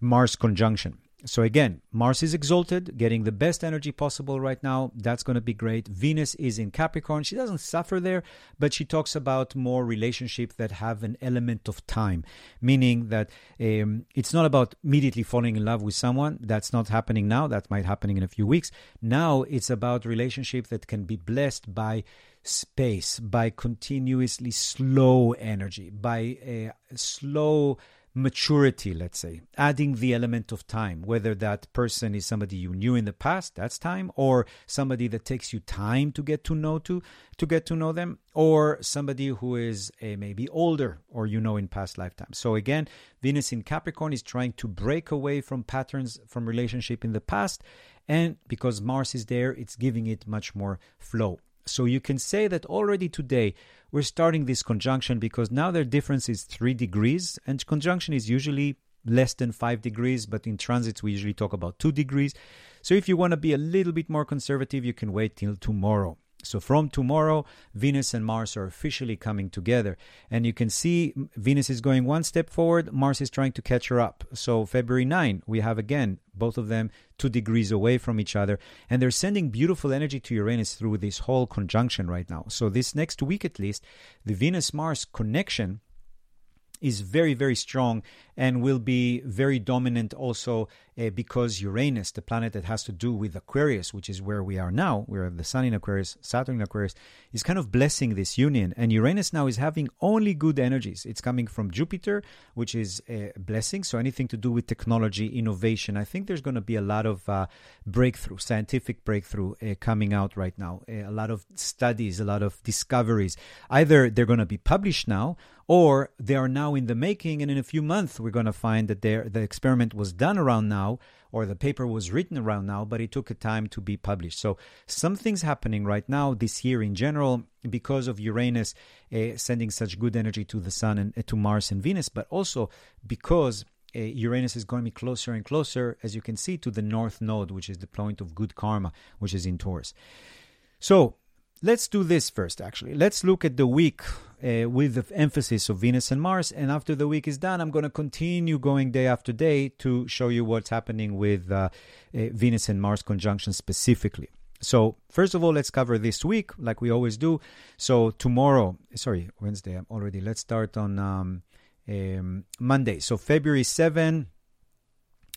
Mars conjunction. So again, Mars is exalted, getting the best energy possible right now. That's going to be great. Venus is in Capricorn. She doesn't suffer there, but she talks about more relationships that have an element of time, meaning that um, it's not about immediately falling in love with someone. That's not happening now. That might happen in a few weeks. Now it's about relationships that can be blessed by space, by continuously slow energy, by a slow maturity, let's say, adding the element of time, whether that person is somebody you knew in the past, that's time, or somebody that takes you time to get to know to to get to know them, or somebody who is a, maybe older or you know in past lifetimes. So again, Venus in Capricorn is trying to break away from patterns from relationship in the past, and because Mars is there, it's giving it much more flow. So you can say that already today we're starting this conjunction because now their difference is three degrees, and conjunction is usually less than five degrees, but in transits we usually talk about two degrees. So if you want to be a little bit more conservative, you can wait till tomorrow. So from tomorrow, Venus and Mars are officially coming together. And you can see Venus is going one step forward, Mars is trying to catch her up. So February 9, we have again both of them two degrees away from each other. And they're sending beautiful energy to Uranus through this whole conjunction right now. So this next week at least, the Venus Mars connection is very very strong and will be very dominant also uh, because Uranus, the planet that has to do with Aquarius, which is where we are now, we where the Sun in Aquarius, Saturn in Aquarius, is kind of blessing this union. And Uranus now is having only good energies. It's coming from Jupiter, which is a blessing. So anything to do with technology, innovation, I think there's going to be a lot of uh, breakthrough, scientific breakthrough uh, coming out right now. Uh, a lot of studies, a lot of discoveries. Either they're going to be published now or they are now in the making and in a few months we're going to find that the experiment was done around now or the paper was written around now but it took a time to be published so something's happening right now this year in general because of uranus uh, sending such good energy to the sun and uh, to mars and venus but also because uh, Uranus is going to be closer and closer, as you can see, to the North Node, which is the point of good karma, which is in Taurus. So let's do this first, actually. Let's look at the week uh, with the emphasis of Venus and Mars. And after the week is done, I'm going to continue going day after day to show you what's happening with uh, uh, Venus and Mars conjunction specifically. So, first of all, let's cover this week like we always do. So, tomorrow, sorry, Wednesday, I'm already, let's start on um, um, Monday. So, February 7.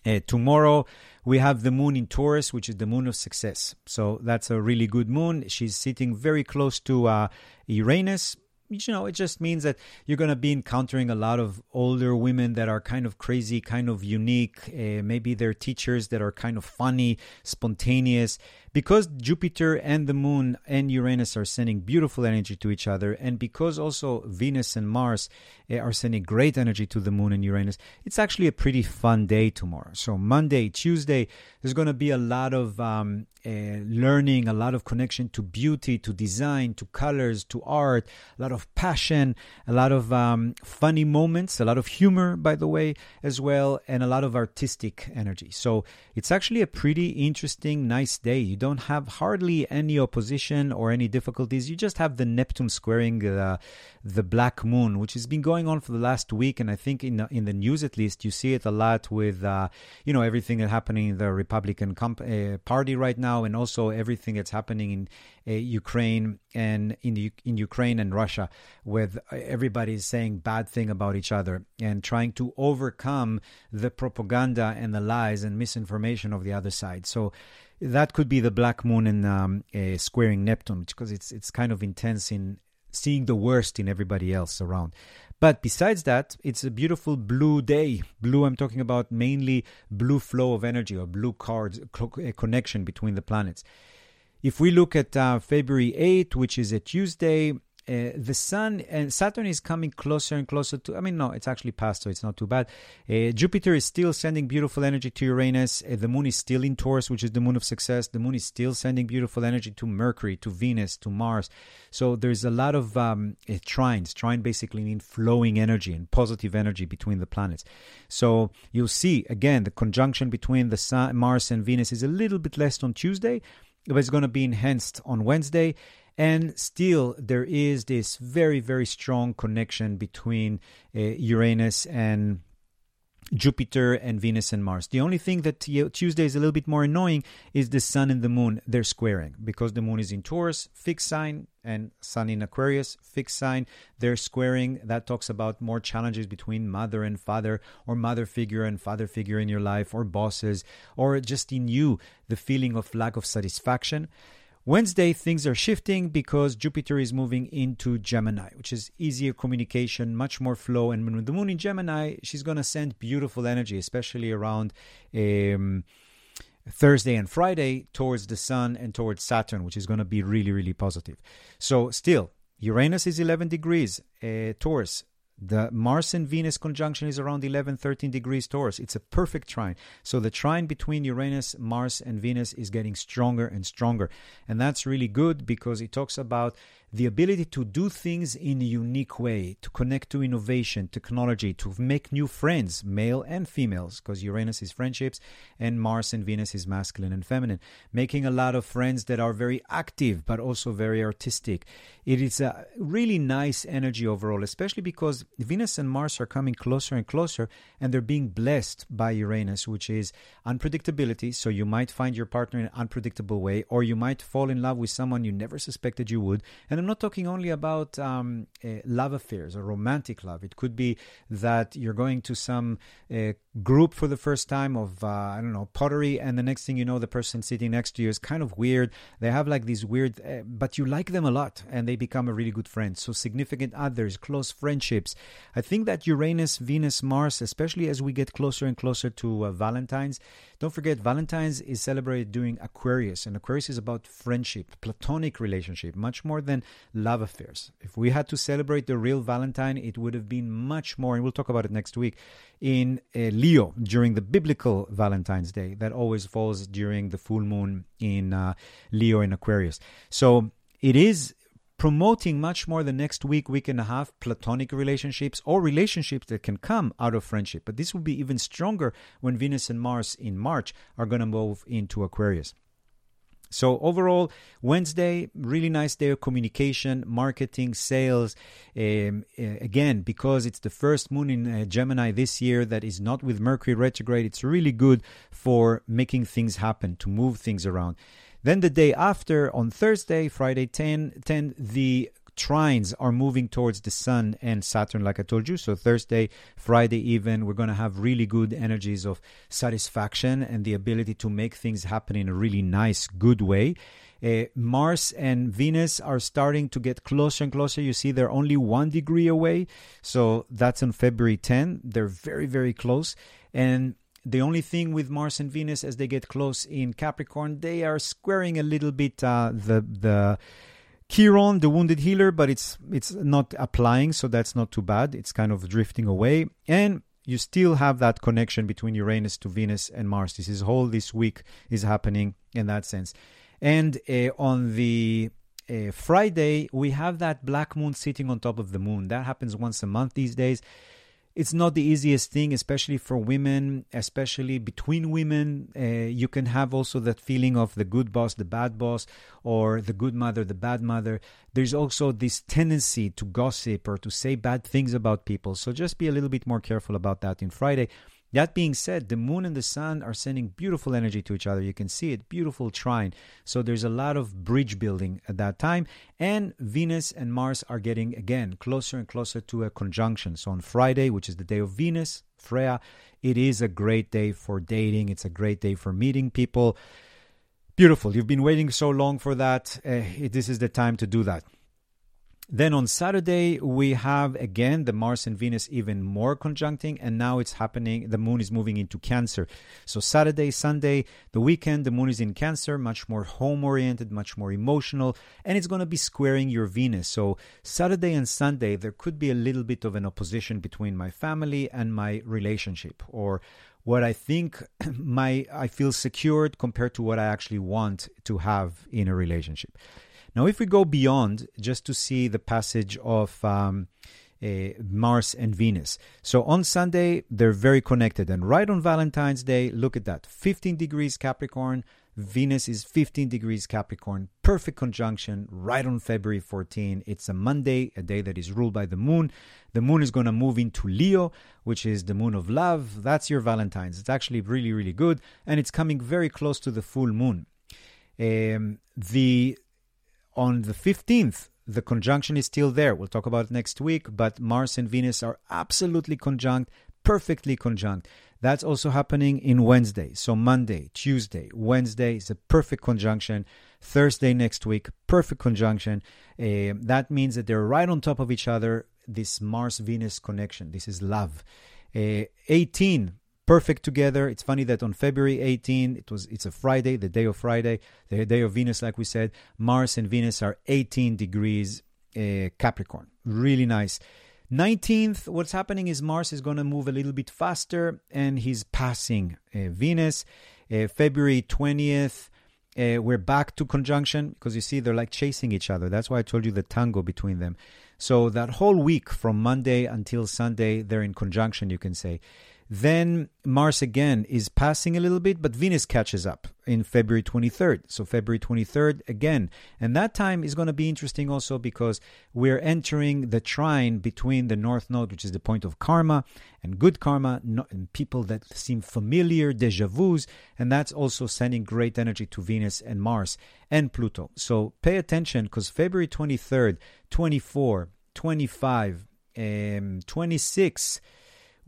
Uh, tomorrow we have the moon in Taurus, which is the moon of success. So that's a really good moon. She's sitting very close to uh, Uranus, you know, it just means that you're going to be encountering a lot of older women that are kind of crazy, kind of unique. Uh, maybe they're teachers that are kind of funny, spontaneous. Because Jupiter and the moon and Uranus are sending beautiful energy to each other, and because also Venus and Mars uh, are sending great energy to the moon and Uranus, it's actually a pretty fun day tomorrow. So, Monday, Tuesday, there's going to be a lot of um, uh, learning, a lot of connection to beauty, to design, to colors, to art, a lot of passion, a lot of um, funny moments, a lot of humor, by the way, as well, and a lot of artistic energy. So it's actually a pretty interesting, nice day. You don't have hardly any opposition or any difficulties. You just have the Neptune squaring the the black moon, which has been going on for the last week, and I think in in the news at least you see it a lot with uh, you know everything that's happening in the Republican comp- uh, Party right now, and also everything that's happening in uh, Ukraine and in the, in Ukraine and Russia, with everybody saying bad thing about each other and trying to overcome the propaganda and the lies and misinformation of the other side. So that could be the black moon and um, uh, squaring Neptune because it's it's kind of intense in seeing the worst in everybody else around. But besides that, it's a beautiful blue day. Blue, I'm talking about mainly blue flow of energy or blue cards, connection between the planets. If we look at uh, February 8th, which is a Tuesday, uh, the sun and Saturn is coming closer and closer to. I mean, no, it's actually past, so it's not too bad. Uh, Jupiter is still sending beautiful energy to Uranus. Uh, the moon is still in Taurus, which is the moon of success. The moon is still sending beautiful energy to Mercury, to Venus, to Mars. So there's a lot of um, uh, trines. Trine basically mean flowing energy and positive energy between the planets. So you'll see again the conjunction between the sun, Mars and Venus is a little bit less on Tuesday but it's going to be enhanced on Wednesday. And still, there is this very, very strong connection between uh, Uranus and Jupiter and Venus and Mars. The only thing that Tuesday is a little bit more annoying is the Sun and the Moon. They're squaring because the Moon is in Taurus, fixed sign, and Sun in Aquarius, fixed sign. They're squaring. That talks about more challenges between mother and father, or mother figure and father figure in your life, or bosses, or just in you, the feeling of lack of satisfaction. Wednesday, things are shifting because Jupiter is moving into Gemini, which is easier communication, much more flow. And with the moon in Gemini, she's going to send beautiful energy, especially around um, Thursday and Friday towards the Sun and towards Saturn, which is going to be really, really positive. So, still, Uranus is 11 degrees, uh, Taurus, the Mars and Venus conjunction is around 11, 13 degrees Taurus. It's a perfect trine. So the trine between Uranus, Mars, and Venus is getting stronger and stronger. And that's really good because it talks about the ability to do things in a unique way, to connect to innovation, technology, to make new friends, male and females, because Uranus is friendships and Mars and Venus is masculine and feminine. Making a lot of friends that are very active but also very artistic. It is a really nice energy overall, especially because Venus and Mars are coming closer and closer and they're being blessed by Uranus, which is unpredictability. So you might find your partner in an unpredictable way, or you might fall in love with someone you never suspected you would. And And I'm not talking only about um, uh, love affairs or romantic love. It could be that you're going to some uh, group for the first time of, uh, I don't know, pottery, and the next thing you know, the person sitting next to you is kind of weird. They have like these weird, uh, but you like them a lot, and they become a really good friend. So, significant others, close friendships. I think that Uranus, Venus, Mars, especially as we get closer and closer to uh, Valentine's, don't forget, Valentine's is celebrated during Aquarius, and Aquarius is about friendship, platonic relationship, much more than love affairs. If we had to celebrate the real Valentine, it would have been much more, and we'll talk about it next week, in uh, Leo during the biblical Valentine's Day that always falls during the full moon in uh, Leo and Aquarius. So it is promoting much more the next week, week and a half, platonic relationships or relationships that can come out of friendship. But this will be even stronger when Venus and Mars in March are going to move into Aquarius. So overall, Wednesday, really nice day of communication, marketing, sales. Um, again, because it's the first moon in uh, Gemini this year that is not with Mercury retrograde, it's really good for making things happen, to move things around. Then the day after, on Thursday, Friday 10, 10 the trines are moving towards the sun and Saturn, like I told you. So Thursday, Friday, even, we're going to have really good energies of satisfaction and the ability to make things happen in a really nice, good way. Uh, Mars and Venus are starting to get closer and closer. You see, they're only one degree away. So that's on February 10. They're very, very close. And the only thing with Mars and Venus as they get close in Capricorn, they are squaring a little bit uh, the the Chiron, the wounded healer, but it's it's not applying, so that's not too bad. It's kind of drifting away, and you still have that connection between Uranus to Venus and Mars. This is whole this week is happening in that sense, and uh, on the uh, Friday we have that black moon sitting on top of the moon. That happens once a month these days it's not the easiest thing, especially for women, especially between women. Uh, you can have also that feeling of the good boss, the bad boss, or the good mother, the bad mother. There's also this tendency to gossip or to say bad things about people. So just be a little bit more careful about that in Friday. That being said, the moon and the sun are sending beautiful energy to each other. You can see it, beautiful trine. So there's a lot of bridge building at that time. And Venus and Mars are getting, again, closer and closer to a conjunction. So on Friday, which is the day of Venus, Freya, it is a great day for dating. It's a great day for meeting people. Beautiful. You've been waiting so long for that. Uh, this is the time to do that. Then on Saturday, we have again the Mars and Venus even more conjuncting, and now it's happening. The moon is moving into Cancer. So, Saturday, Sunday, the weekend, the moon is in Cancer, much more home oriented, much more emotional, and it's going to be squaring your Venus. So, Saturday and Sunday, there could be a little bit of an opposition between my family and my relationship, or what I think my I feel secured compared to what I actually want to have in a relationship. Now, if we go beyond just to see the passage of um, uh, Mars and Venus. So on Sunday, they're very connected. And right on Valentine's Day, look at that 15 degrees Capricorn. Venus is 15 degrees Capricorn, perfect conjunction right on February 14. It's a Monday, a day that is ruled by the moon. The moon is going to move into Leo, which is the moon of love. That's your Valentine's. It's actually really, really good. And it's coming very close to the full moon. Um, the on the 15th, the conjunction is still there. We'll talk about it next week, but Mars and Venus are absolutely conjunct, perfectly conjunct. That's also happening in Wednesday. So Monday, Tuesday, Wednesday is a perfect conjunction. Thursday next week, perfect conjunction. Uh, that means that they're right on top of each other. This Mars Venus connection. This is love. Uh, 18 perfect together. It's funny that on February 18, it was it's a Friday, the day of Friday, the day of Venus, like we said. Mars and Venus are 18 degrees uh, Capricorn. Really nice. 19th, what's happening is Mars is going to move a little bit faster and he's passing uh, Venus. Uh, February 20th, uh, we're back to conjunction because you see they're like chasing each other. That's why I told you the tango between them. So that whole week from Monday until Sunday, they're in conjunction, you can say. Then Mars again is passing a little bit, but Venus catches up in February 23rd. So February 23rd again. And that time is going to be interesting also because we're entering the trine between the North Node, which is the point of karma and good karma, and people that seem familiar, deja vus. And that's also sending great energy to Venus and Mars and Pluto. So pay attention because February 23rd, 24, 25, um, 26,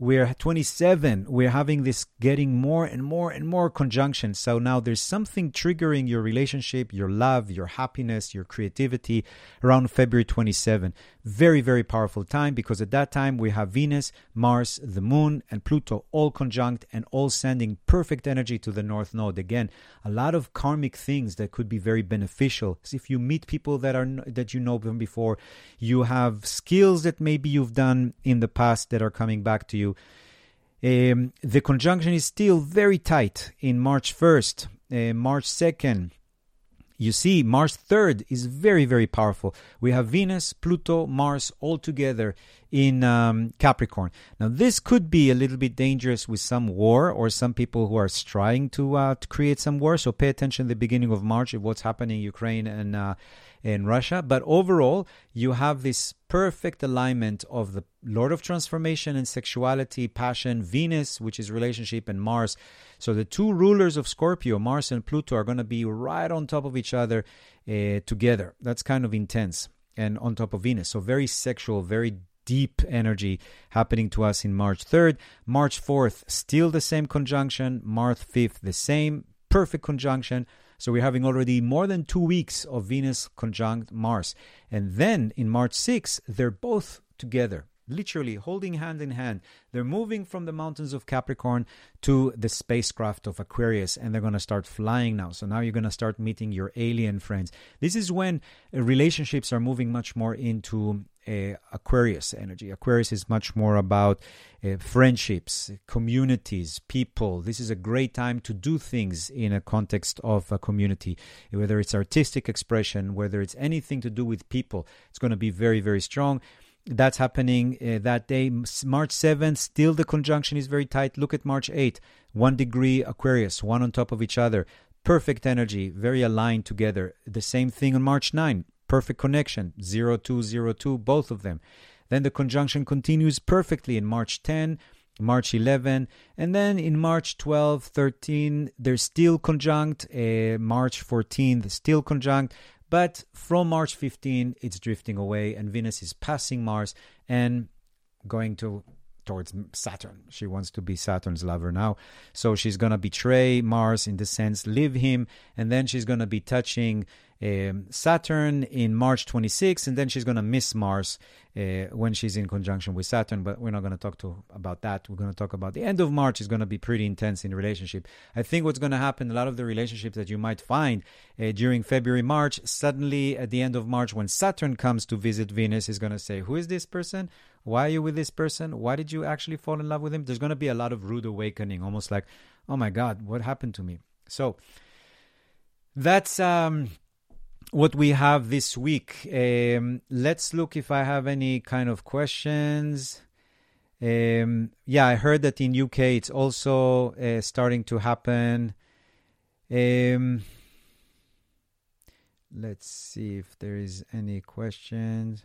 we're 27 we're having this getting more and more and more conjunction. So now there's something triggering your relationship your love your happiness your creativity around february 27 very very powerful time because at that time we have venus mars the moon and pluto all conjunct and all sending perfect energy to the north node. Again a lot of karmic things that could be very beneficial. So if you meet people that are that you know from before you have skills that maybe you've done in the past that are coming back to you um, the conjunction is still very tight in March 1st, uh, March 2nd. You see, Mars 3rd is very, very powerful. We have Venus, Pluto, Mars all together in um, Capricorn. Now, this could be a little bit dangerous with some war or some people who are trying to, uh, to create some war. So pay attention at the beginning of March of what's happening in Ukraine and uh, in Russia. But overall, you have this perfect alignment of the Lord of Transformation and sexuality, passion, Venus, which is relationship, and Mars. So the two rulers of Scorpio, Mars and Pluto, are going to be right on top of each other uh, together. That's kind of intense. And on top of Venus. So very sexual, very deep energy happening to us in March 3rd. March 4th, still the same conjunction. March 5th, the same. Perfect conjunction. So we're having already more than two weeks of Venus conjunct Mars. And then in March 6th, they're both together literally holding hand in hand. They're moving from the mountains of Capricorn to the spacecraft of Aquarius, and they're going to start flying now. So now you're going to start meeting your alien friends. This is when relationships are moving much more into uh, Aquarius energy. Aquarius is much more about uh, friendships, communities, people. This is a great time to do things in a context of a community, whether it's artistic expression, whether it's anything to do with people. It's going to be very, very strong. That's happening uh, that day. March 7th, still the conjunction is very tight. Look at March 8th, one degree Aquarius, one on top of each other. Perfect energy, very aligned together. The same thing on March 9, perfect connection 0202 both of them then the conjunction continues perfectly in march 10 march 11 and then in march 12 13 they're still conjunct uh, march 14 still conjunct but from march 15 it's drifting away and venus is passing mars and going to towards Saturn. She wants to be Saturn's lover now. So she's going to betray Mars in the sense, leave him, and then she's going to be touching um, Saturn in March 26, and then she's going to miss Mars uh, when she's in conjunction with Saturn. But we're not going to talk to about that. We're going to talk about the end of March is going to be pretty intense in relationship. I think what's going to happen, a lot of the relationships that you might find uh, during February, March, suddenly at the end of March, when Saturn comes to visit Venus, is going to say, "Who is this person? Why are you with this person? Why did you actually fall in love with him?" There's going to be a lot of rude awakening, almost like, "Oh my God, what happened to me?" So that's um what we have this week. Um, let's look if I have any kind of questions. Um, yeah, I heard that in UK it's also uh, starting to happen. Um, let's see if there is any questions.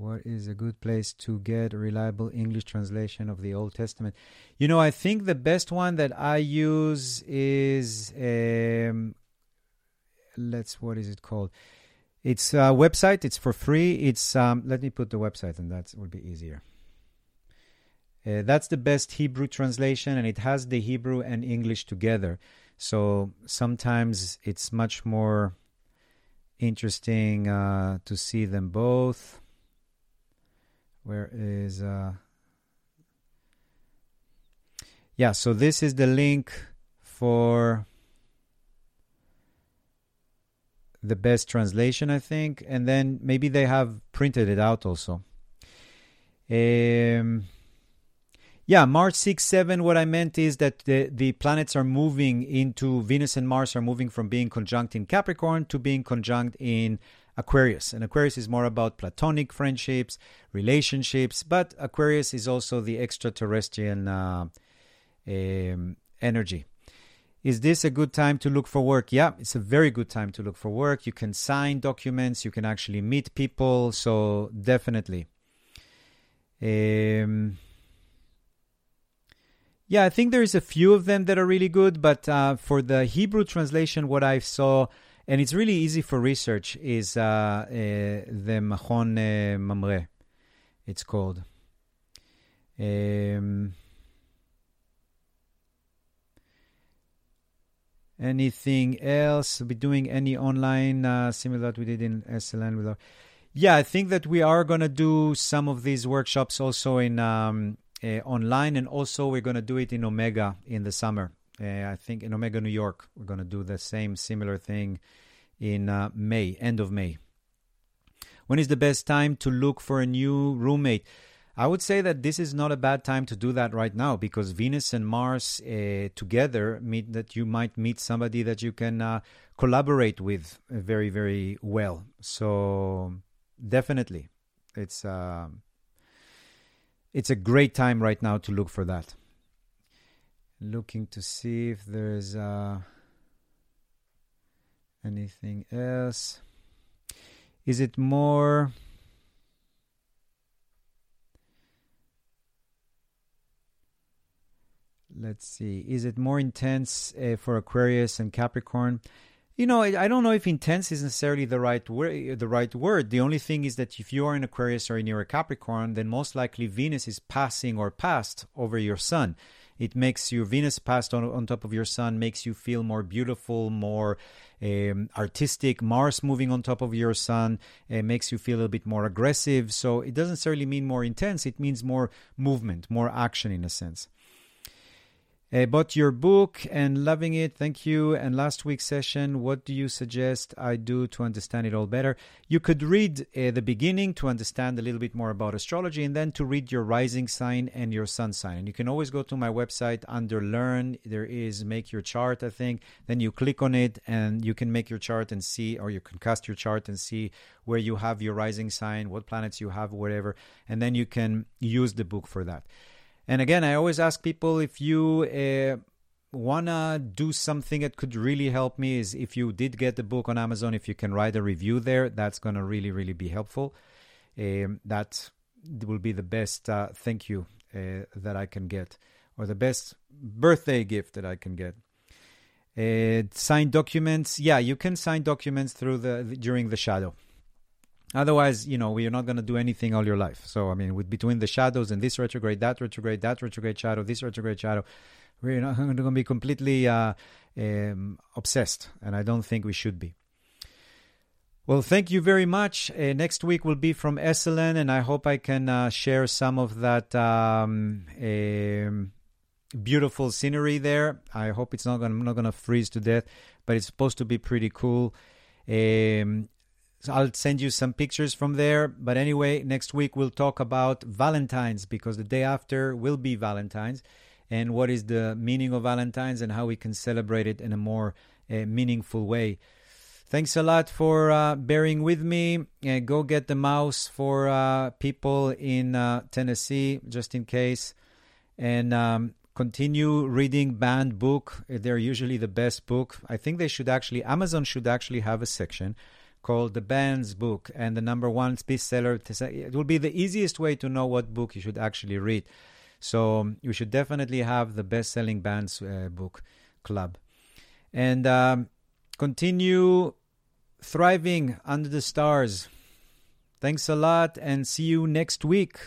What is a good place to get a reliable English translation of the Old Testament? You know, I think the best one that I use is um, let's what is it called? It's a website. It's for free. It's um, let me put the website, and that would be easier. Uh, that's the best Hebrew translation, and it has the Hebrew and English together. So sometimes it's much more interesting uh, to see them both. Where is uh Yeah, so this is the link for the best translation, I think, and then maybe they have printed it out also. Um, yeah, March 6, 7, what I meant is that the, the planets are moving into Venus and Mars are moving from being conjunct in Capricorn to being conjunct in Aquarius. And Aquarius is more about platonic friendships, relationships, but Aquarius is also the extraterrestrial uh, um, energy. Is this a good time to look for work? Yeah, it's a very good time to look for work. You can sign documents, you can actually meet people, so definitely. Um, yeah, I think there's a few of them that are really good, but uh, for the Hebrew translation, what I saw, and it's really easy for research, is uh, uh, the Machon uh, Mamre. It's called. Um, anything else? Be doing any online uh, similar that we did in Esalen with our. Yeah, I think that we are to do some of these workshops also in um, uh, online, and also we're to do it in Omega in the summer. Uh, I think in Omega, New York, we're going to do the same similar thing in uh, May, end of May. When is the best time to look for a new roommate? I would say that this is not a bad time to do that right now because Venus and Mars uh, together mean that you might meet somebody that you can uh, collaborate with very, very well. So definitely, it's uh, it's a great time right now to look for that. Looking to see if there's uh, anything else. Is it more? let's see is it more intense uh, for aquarius and capricorn you know I, I, don't know if intense is necessarily the right word the right word the only thing is that if you are in aquarius or in a capricorn then most likely venus is passing or passed over your sun it makes you venus passed on, on top of your sun makes you feel more beautiful more um, artistic. Mars moving on top of your sun uh, makes you feel a little bit more aggressive. So it doesn't necessarily mean more intense. It means more movement more action in a sense uh, bought your book and loving it. Thank you. And last week's session, what do you suggest I do to understand it all better? You could read uh, the beginning to understand a little bit more about astrology and then to read your rising sign and your sun sign. And you can always go to my website under Learn. There is Make Your Chart, I think. Then you click on it and you can make your chart and see, or you can cast your chart and see where you have your rising sign, what planets you have, whatever. And then you can use the book for that. And again, I always ask people if you uh, wanna do something that could really help me is if you did get the book on Amazon, if you can write a review there, that's gonna really, really be helpful. Um, that will be the best uh, thank you uh, that I can get, or the best birthday gift that I can get. Uh, signed documents, yeah, you can sign documents through the during the shadow. Otherwise, you know, you're not going to do anything all your life. So, I mean, with between the shadows and this retrograde, that retrograde, that retrograde shadow, this retrograde shadow, we're not going to be completely uh, um, obsessed. And I don't think we should be. Well, thank you very much. Uh, next week will be from Esalen, and I hope I can uh, share some of that um, um, beautiful scenery there. I hope it's not going not going to freeze to death, but it's supposed to be pretty cool. Um, so I'll send you some pictures from there. But anyway, next week we'll talk about Valentine's because the day after will be Valentine's and what is the meaning of Valentine's and how we can celebrate it in a more uh, meaningful way. Thanks a lot for uh, bearing with me. Uh, go get the Maus for uh, people in uh, Tennessee, just in case. And um, continue reading banned book. They're usually the best book. I think they should actually, Amazon should actually have a section called The Bands Book and the number one bestseller. It will be the easiest way to know what book you should actually read. So um, you should definitely have the best selling bands uh, book club. And um, continue thriving under the stars. Thanks a lot and see you next week.